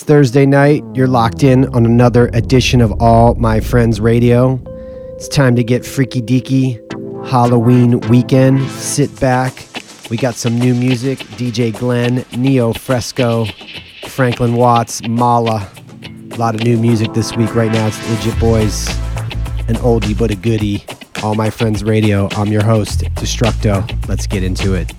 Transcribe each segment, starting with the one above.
It's Thursday night. You're locked in on another edition of All My Friends Radio. It's time to get freaky deaky. Halloween weekend. Sit back. We got some new music. DJ Glenn, Neo Fresco, Franklin Watts, Mala. A lot of new music this week right now. It's the Legit Boys, an oldie but a goodie. All My Friends Radio. I'm your host, Destructo. Let's get into it.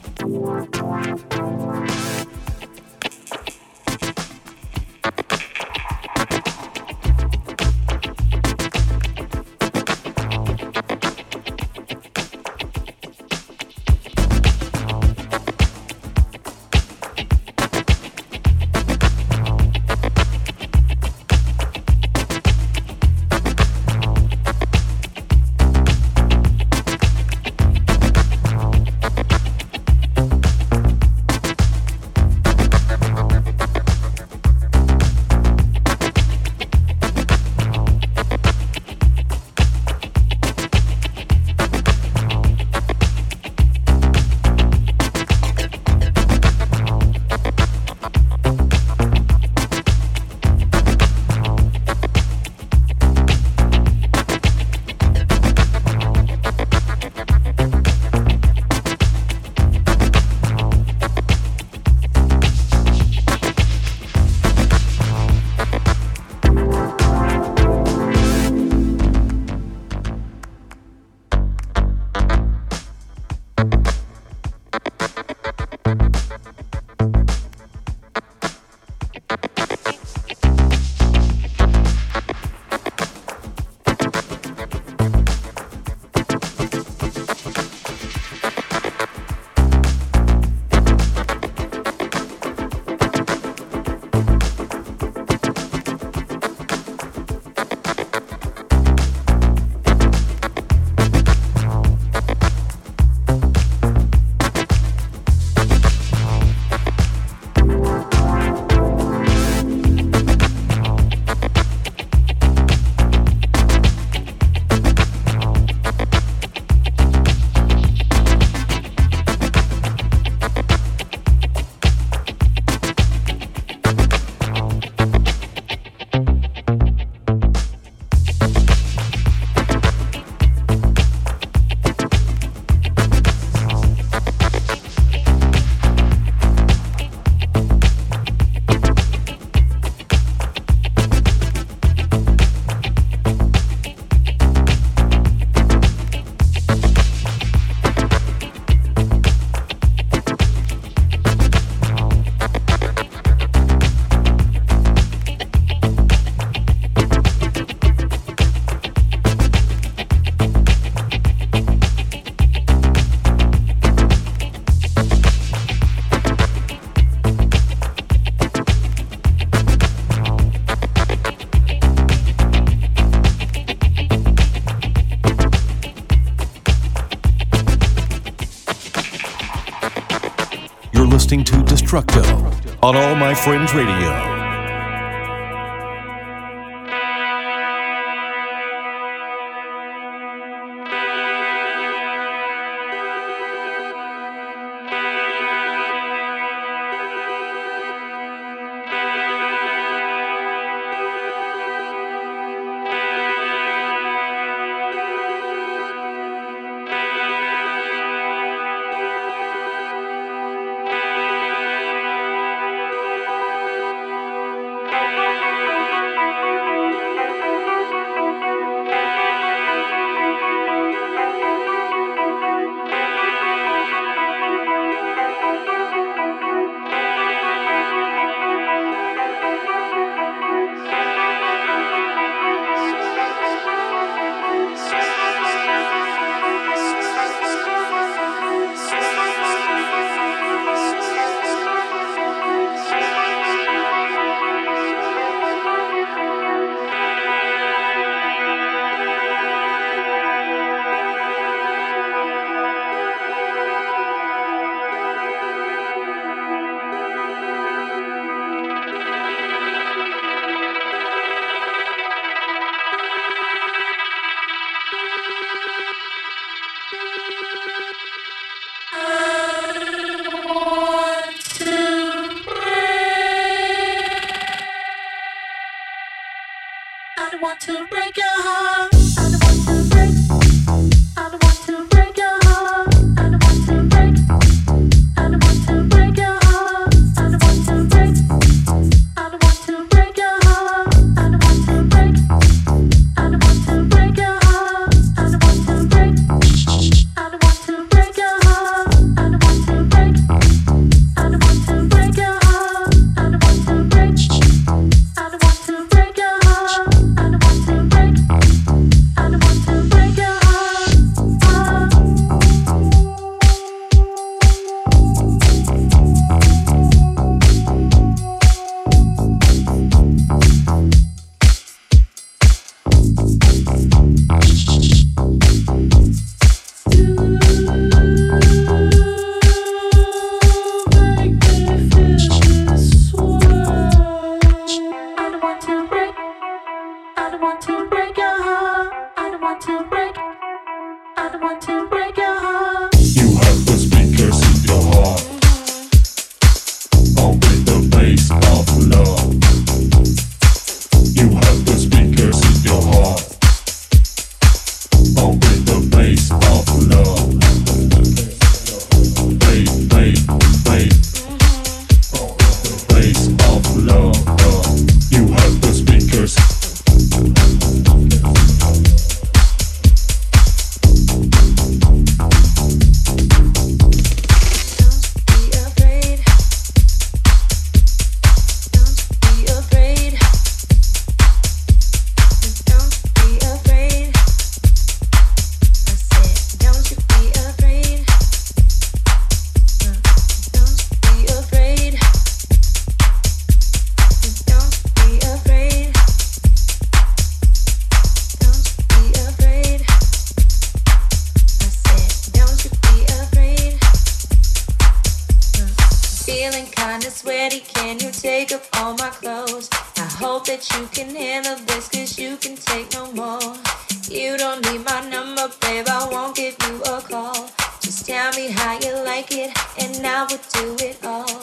all. Just tell me how you like it, and I will do it all.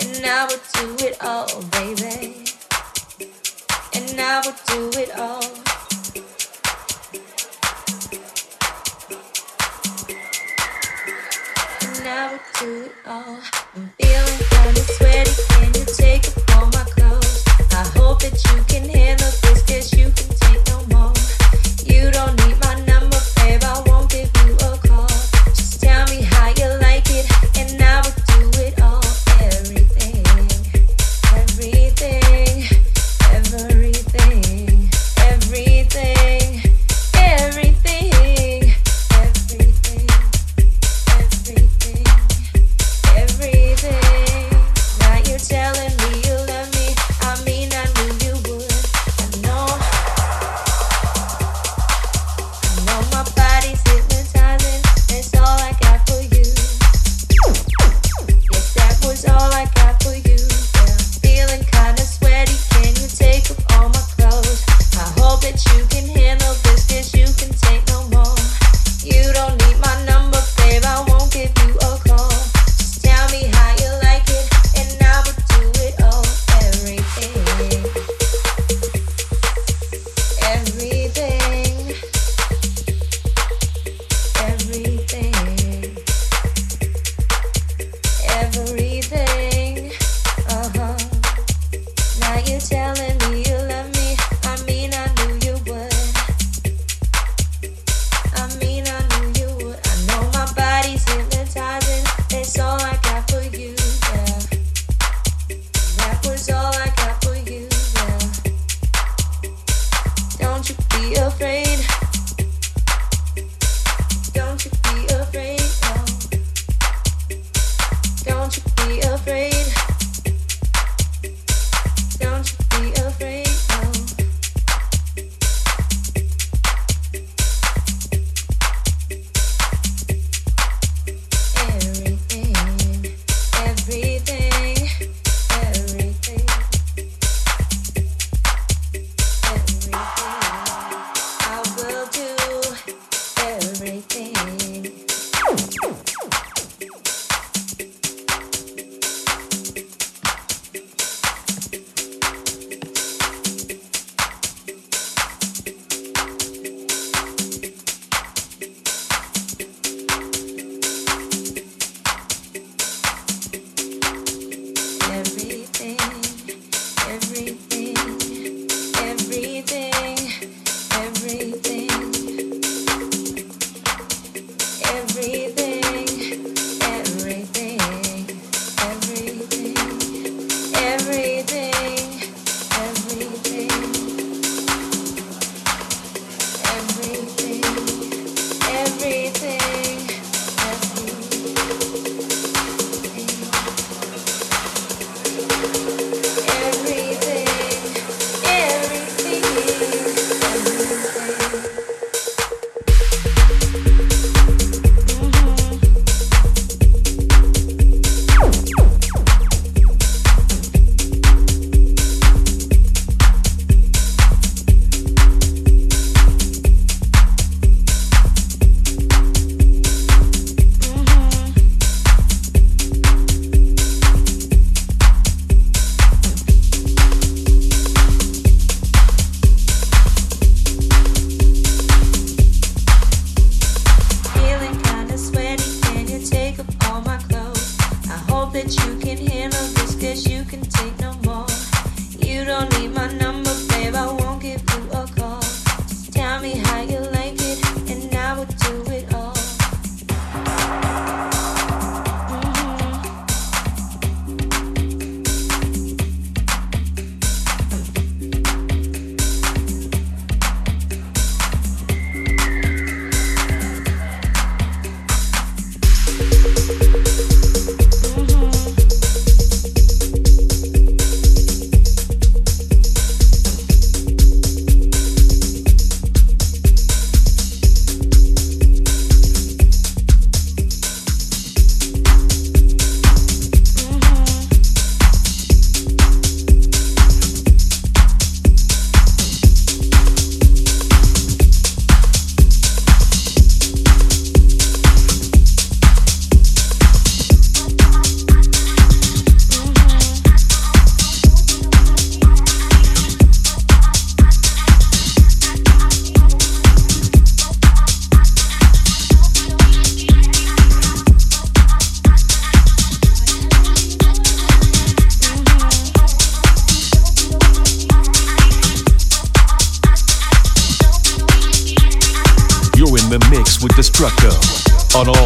And I will do it all, baby. And I will do it all. And I will do it all. I'm feeling kinda sweaty. Can you take off all my clothes? I hope that you can handle this, cause you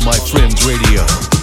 My Friends Radio.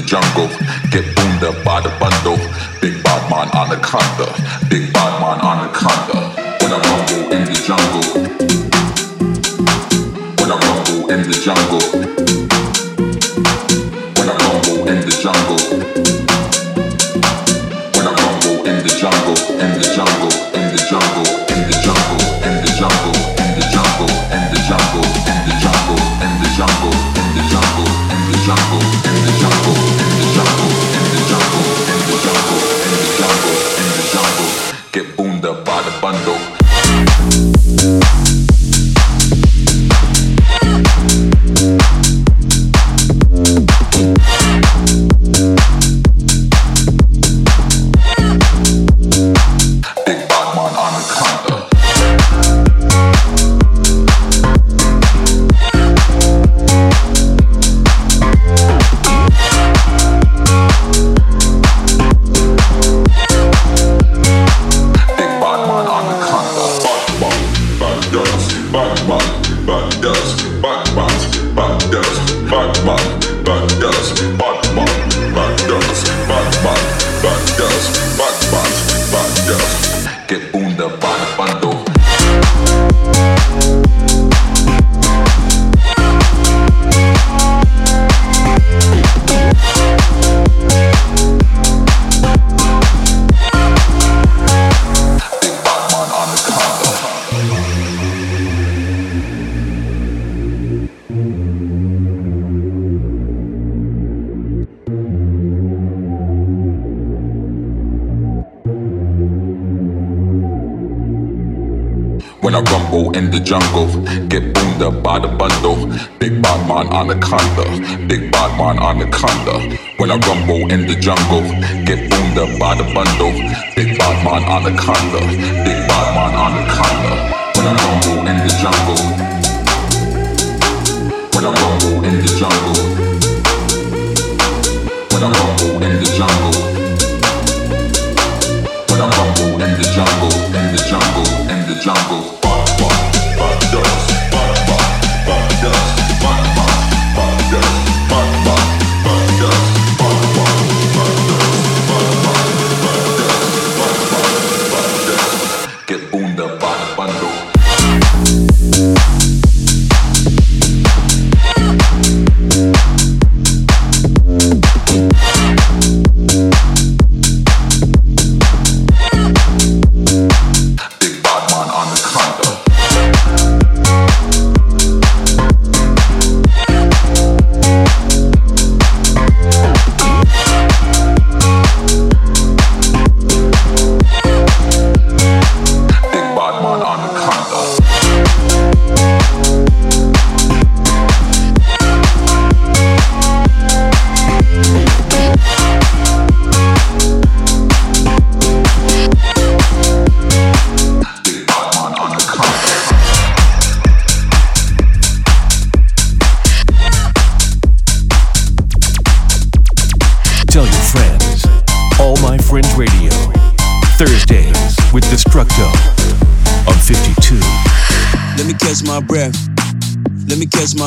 the jungle. Get boomed up by the bundle. Big Bob Man Anaconda. jungle. Get boomed up by the bundle. Big Batman anaconda. Big Batman anaconda. When I rumble in the jungle, get boomed up by the bundle. Big Batman anaconda. Big Batman anaconda. When I rumble in the jungle.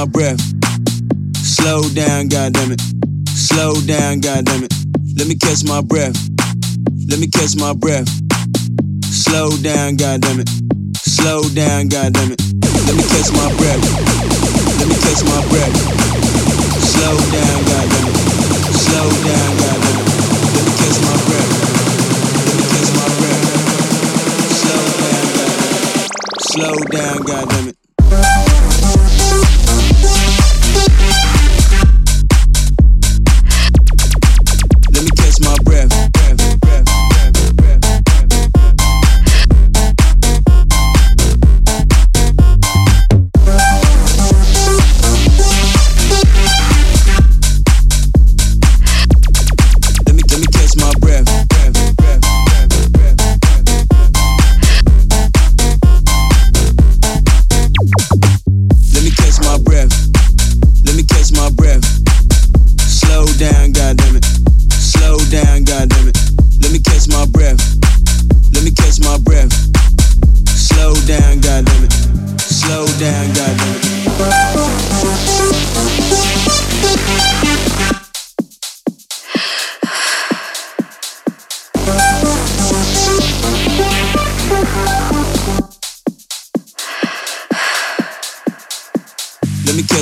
my breath. Slow down, goddammit. Slow down, goddammit. Let me catch my breath. Let me catch my breath. Slow down, goddammit. Slow down, goddammit. Let me catch my breath. Let me catch my breath. Slow down, goddammit. Slow down, goddammit. Let me catch my breath. Let me catch my breath. Slow down, goddammit. Slow down, goddammit.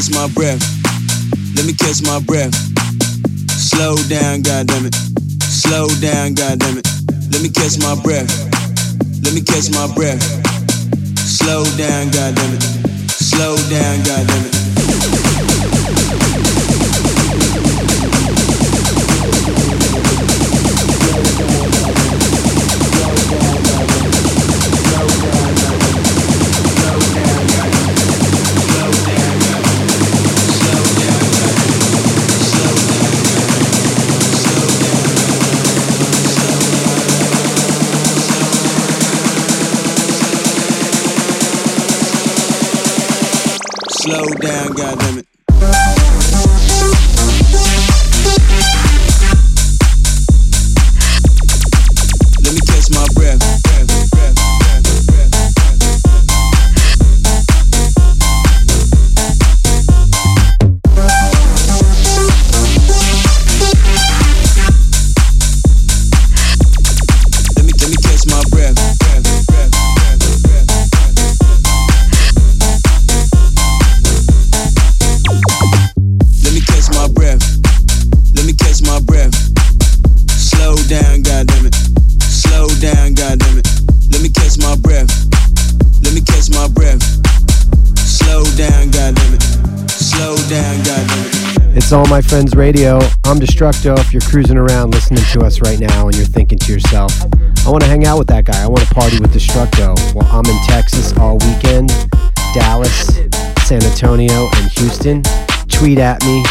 Catch my breath. Let me catch my breath. Slow down, goddammit. Slow down, goddammit. Let me catch my breath. Let me catch my breath. Slow down, goddammit. Slow down, goddammit. slow down, goddamn it. Radio. I'm Destructo. If you're cruising around listening to us right now and you're thinking to yourself, I want to hang out with that guy. I want to party with Destructo. Well, I'm in Texas all weekend, Dallas, San Antonio, and Houston. Tweet at me.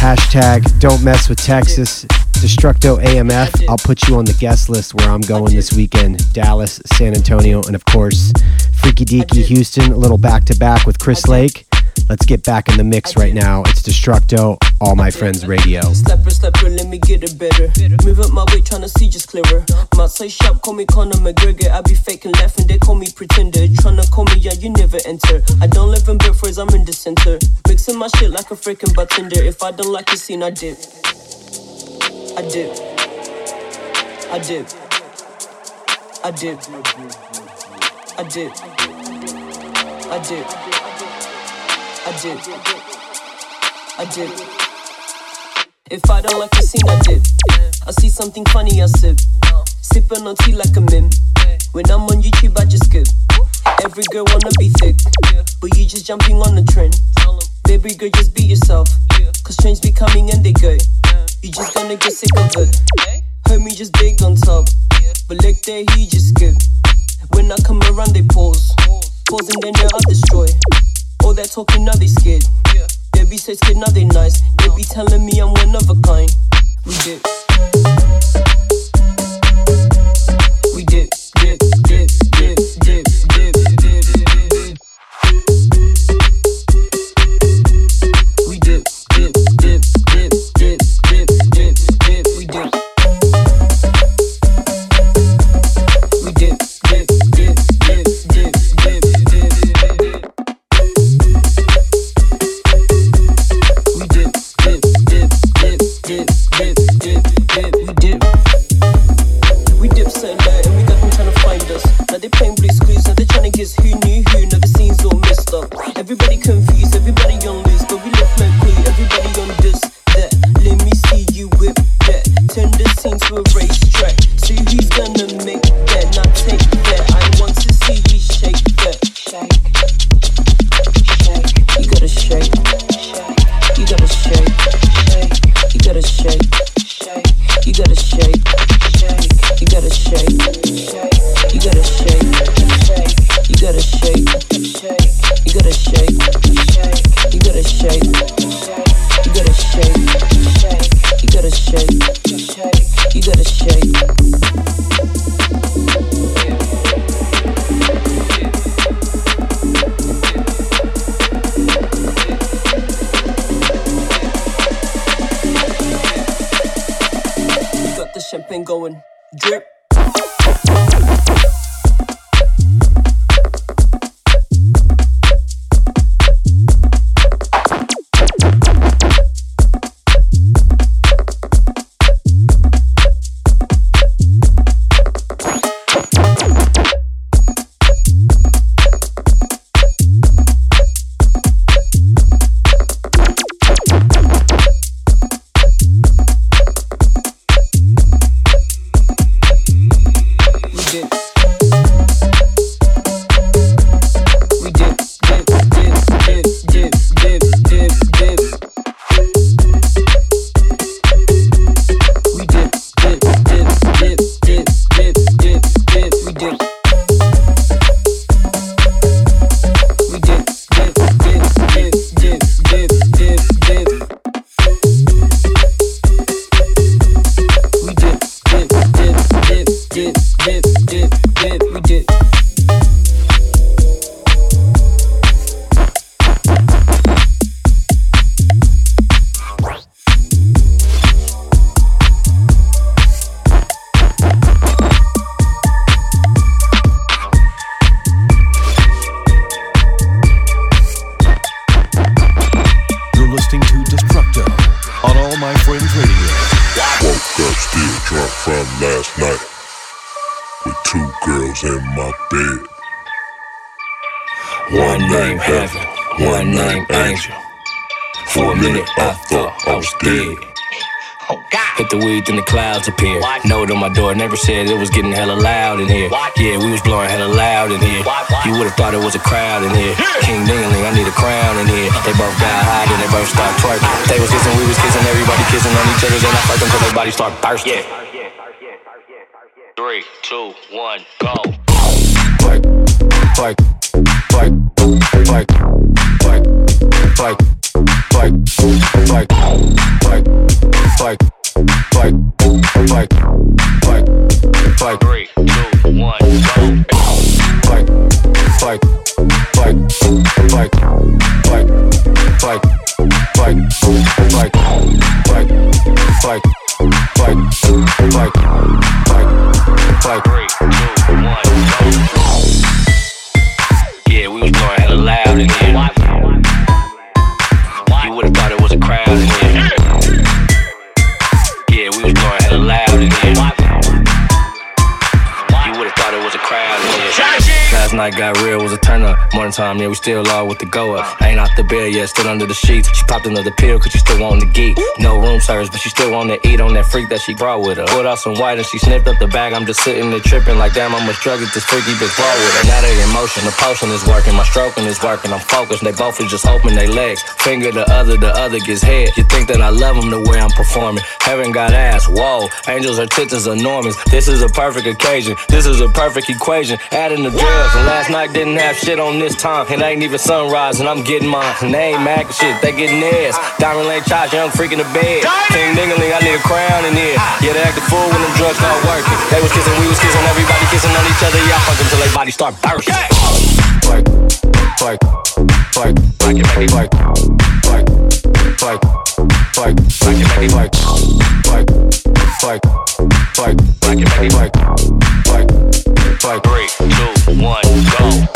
Hashtag don't mess with Texas. Destructo AMF. I'll put you on the guest list where I'm going this weekend. Dallas, San Antonio, and of course, Freaky Deaky Houston. A little back to back with Chris Lake. Let's get back in the mix right now. It's Destructo, All My Friends Radio. Stepper, stepper, let me get it better. Move up my way, tryna see just clearer. Might say sharp, call me Conor McGregor. I be faking laughing, they call me pretender. Tryna call me, yeah, you never enter. I don't live in Bedford, I'm in the center. Mixing my shit like a freaking bartender. If I don't like the scene, I dip. I dip. I dip. I dip. I dip. I dip. I dip. I dip. If I don't like the scene, I dip. I see something funny, I sip. Sipping on tea like a mim. When I'm on YouTube, I just skip. Every girl wanna be thick, but you just jumping on the trend. Baby girl, just be yourself. Cause trends be coming and they go. You just gonna get sick of it. Homie just big on top. But look there, he just skip. When I come around, they pause. Pause and then they I destroy. All that talking, now they scared. They be so scared, now they nice. They be telling me I'm one of a kind. We dip. We dip, dip, clouds appear. Note on my door, never said it was getting hella loud in here. Yeah, we was blowing hella loud in here. You would've thought it was a crowd in here. King Dingling, I need a crown in here. They both got high, then they both start twerking. They was kissing, we was kissing, everybody kissing on each other. Then I fucked until their bodies start bursting. Three, two, one, go. Twerk, twerk, twerk, twerk, twerk, twerk, twerk, twerk, twerk, twerk, twerk, twerk, twerk. Three, two, one, go. Twerk, twerk, twerk, twerk, twerk, twerk, twerk, twerk, twerk, twerk, twerk, twerk, twerk, twerk. Three, two, one, go. Time, yeah, we still all with the go up. Ain't out the bed yet, still under the sheets. She popped another pill, cause she still wantin' to geek. No room service, but she still wanna eat on that freak that she brought with her. Put out some white and she sniffed up the bag. I'm just sitting there tripping like damn, much drug is this freaky bitch brought with her. Now they in motion, the potion is working, my stroking is working. I'm focused, they both is just open their legs. Finger the other, the other gets head. You think that I love them the way I'm performing. Heaven got ass, whoa. Angels, her tits is enormous. This is a perfect occasion. This is a perfect equation. Adding the drugs, and last night didn't have shit on this time. It ain't even sunrise, and I'm getting mine. And they ain't mad shit, they getting theirs. Diamond Lane Chops, young freak in the bed. King Dingaling, I need a crown in here. Yeah, they act the fool when them drugs start working. They was kissing, we was kissing, everybody kissing on each other. Yeah, I fuck until they bodies start bursting. Twerk, twerk, twerk, it, make make make. Three, two, one, go.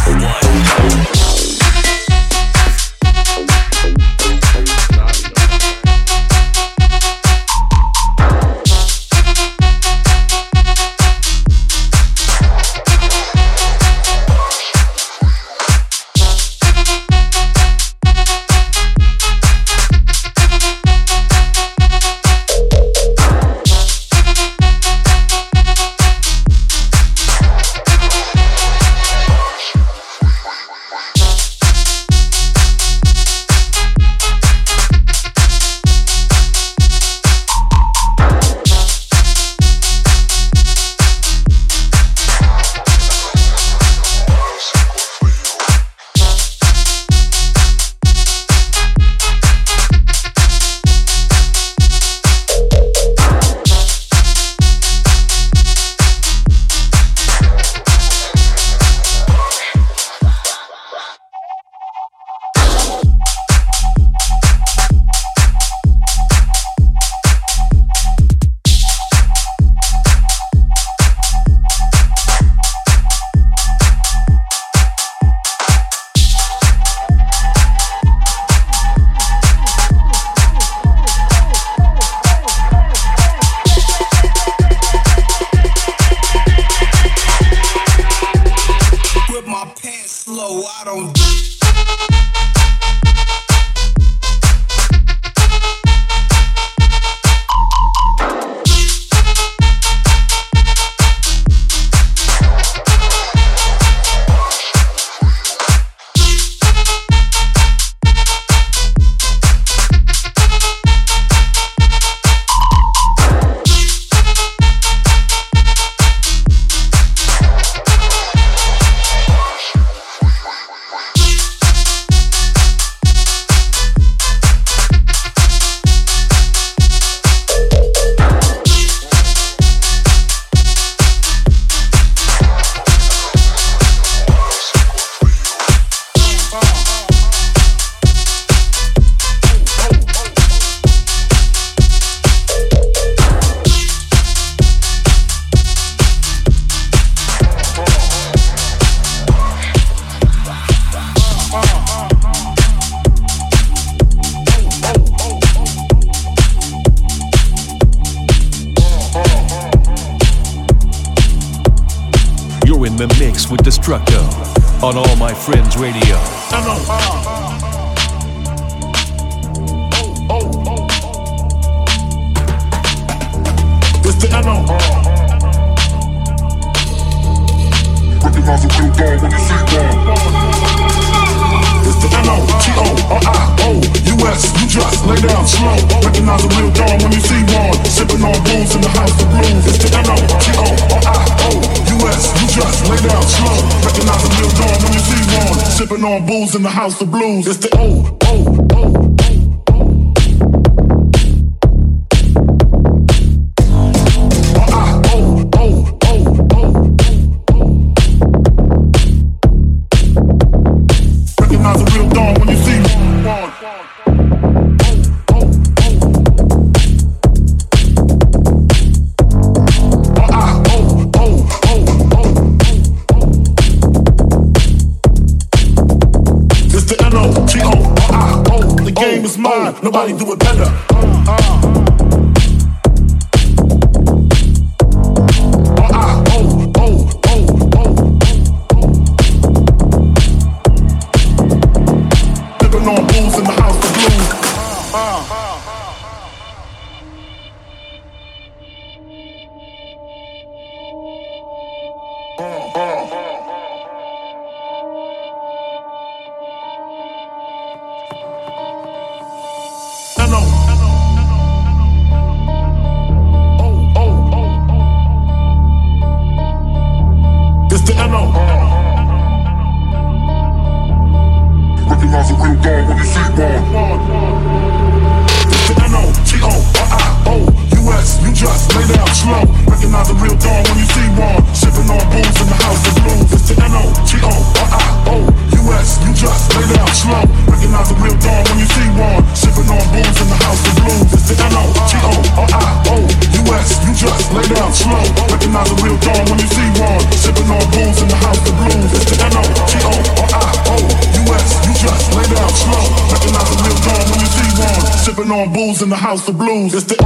house of blues. It's the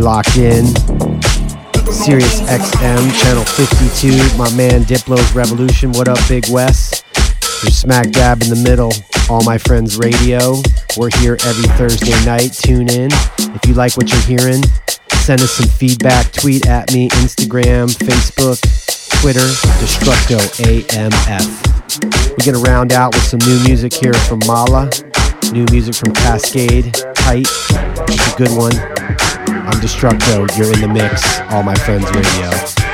locked in. Sirius XM, channel 52. My man Diplo's Revolution. What up, Big West? You're smack dab in the middle. All my friends radio. We're here every Thursday night. Tune in. If you like what you're hearing, send us some feedback. Tweet at me, Instagram, Facebook, Twitter, Destructo AMF. We're gonna round out with some new music here from Mala. New music from Cascade, Tight. It's a good one. I'm Destructo. You're in the mix. All my friends radio.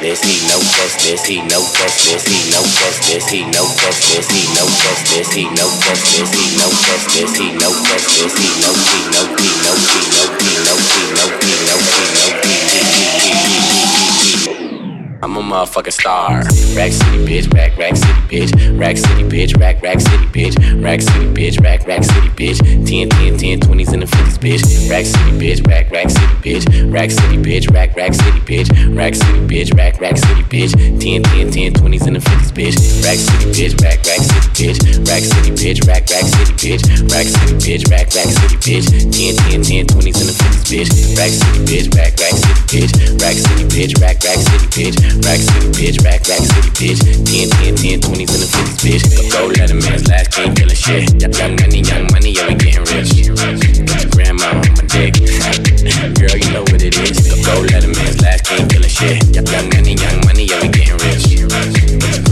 he no list, he no list, he no list, he no list, he no list, he no list, he no list, he no list, he no he no he no he no he no he no he no I'm a motherfucking star. Rack City bitch, rack rack city bitch, rack city bitch, rack rack city bitch, rack city bitch, rack rack city bitch, 10 10 10 20s and the 50s bitch, rack city bitch, rack rack city bitch, rack city bitch, rack rack city bitch, rack city bitch, rack rack city bitch, 10 10 10 20s and the 50s bitch, rack city bitch, rack rack city bitch, rack city bitch, rack rack city bitch, rack city bitch, rack rack city bitch, 10 10 10 20s and the 50s bitch, rack city bitch, rack rack city bitch, rack city bitch, rack rack city bitch, rack city bitch, rack rack city bitch, 10 10 10 20s and the 50s bitch, go let a man's last killing shit, young money, young money, yeah we getting rich, Put your grandma on my dick, girl you know what it is, go let a man's last king killing shit, young money, young money, yeah we getting rich, Put your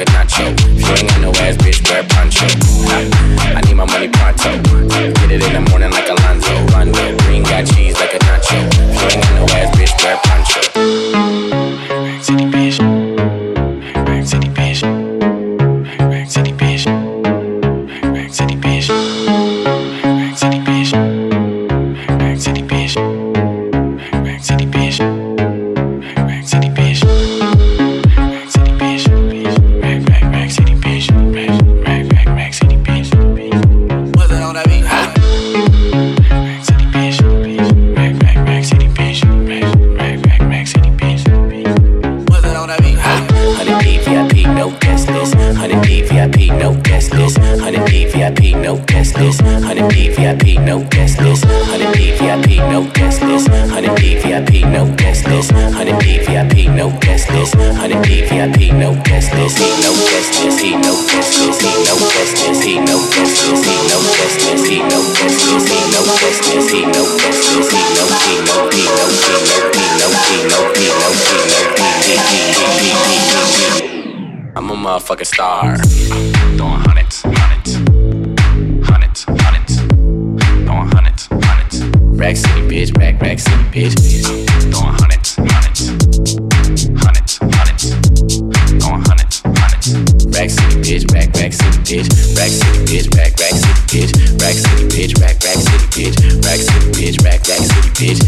a nacho. If you ain't got no ass, bitch, wear poncho. I need my money pronto. Get it in the morning like Alonzo. Rondo. Green got cheese like a nacho. If you ain't got no ass, bitch, wear poncho. I'm a motherfucking star. did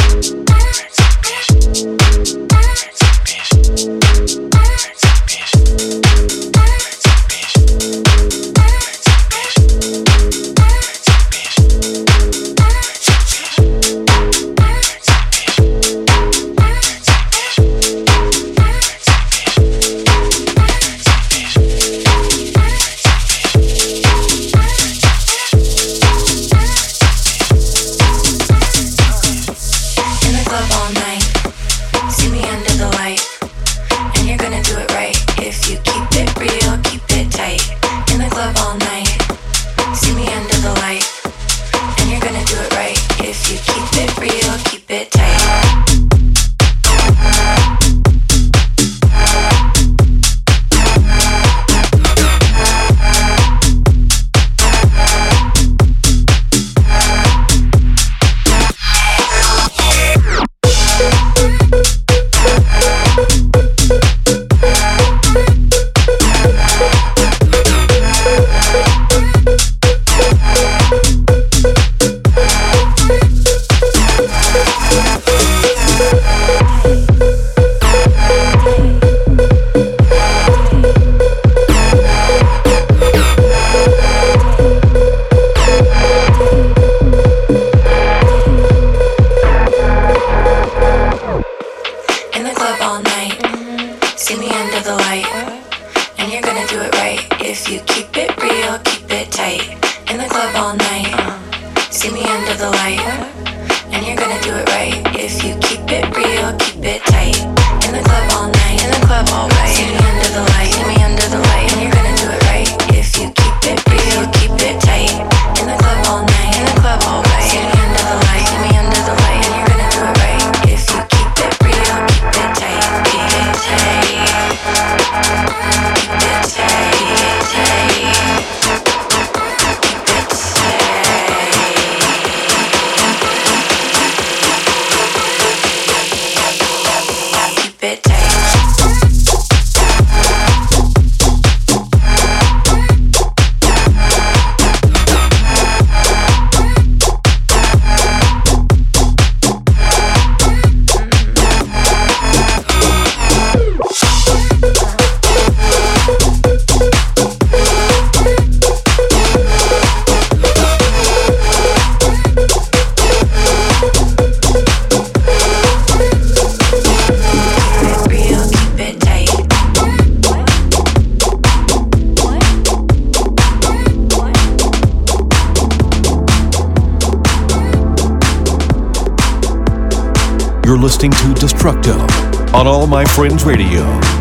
On All My Friends Radio.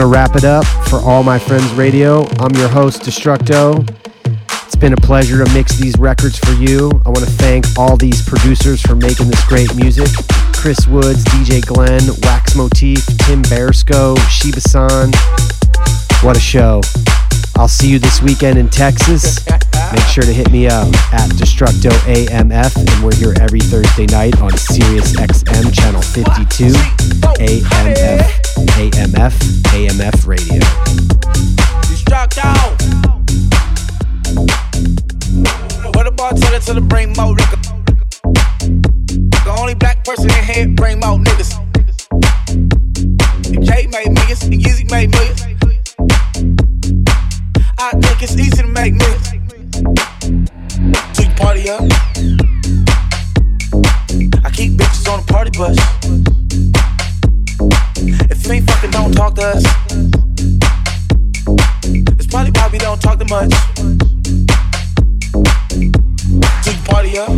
Going to wrap it up for All My Friends Radio. I'm your host, Destructo. It's been a pleasure to mix these records for you. I want to thank all these producers for making this great music Chris Woods, DJ Glenn, Wax Motif, Tim Bearsko, Shiba San. What a show. I'll see you this weekend in Texas. Make sure to hit me up at Destructo AMF, and we're here every Thursday night on Sirius XM channel 52, AMF, AMF, AMF Radio. Destructo. What about tell it to the brain liquor? The only black person in here bring more niggas. Jay made millions, and Yeezy made millions. I think it's easy to make millions. Party up. I keep bitches on the party bus. If you ain't fucking, don't talk to us. It's probably why we don't talk too much. So you party up.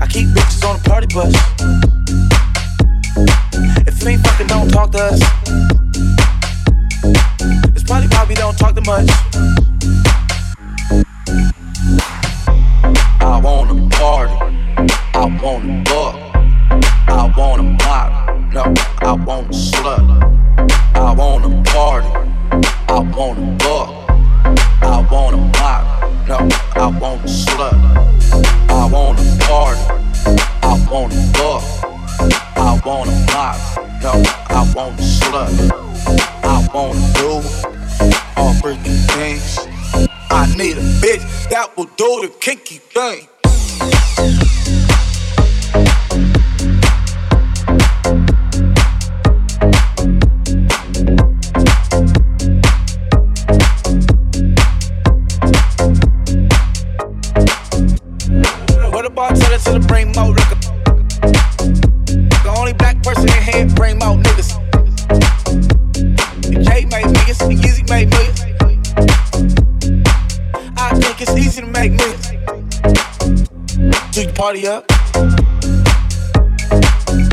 I keep bitches on the party bus. If you ain't fucking, don't talk to us. It's probably why we don't talk too much. Wanna party. I wanna fuck. I wanna mob. No, I wanna slut. I wanna party. I wanna fuck. I wanna mob. No, I wanna slut. I wanna party. I wanna fuck. I wanna mob. No, I wanna slut. I wanna do all freaking things. I need a bitch that will do the kinky thing. Party up.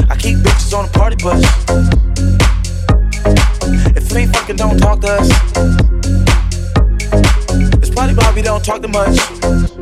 I keep bitches on the party bus. If you ain't fucking, don't talk to us. It's probably why we don't talk too much.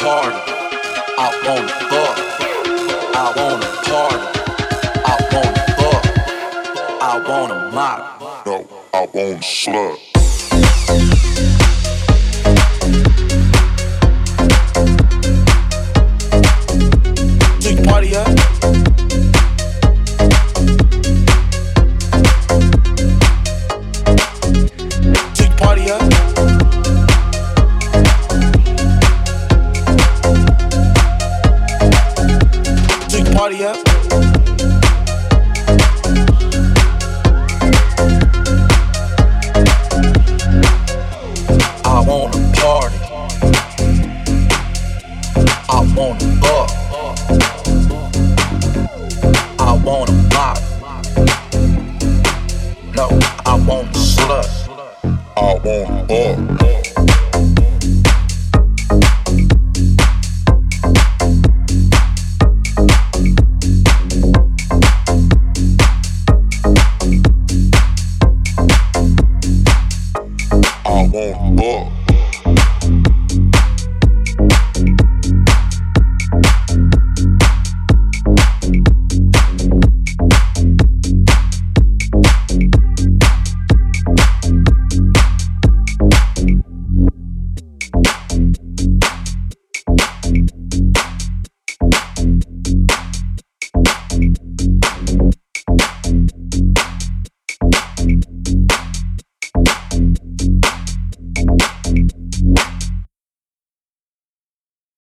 Party. I wanna fuck. I wanna party. I wanna fuck. I wanna mob. No, I won't slut. Do you party up?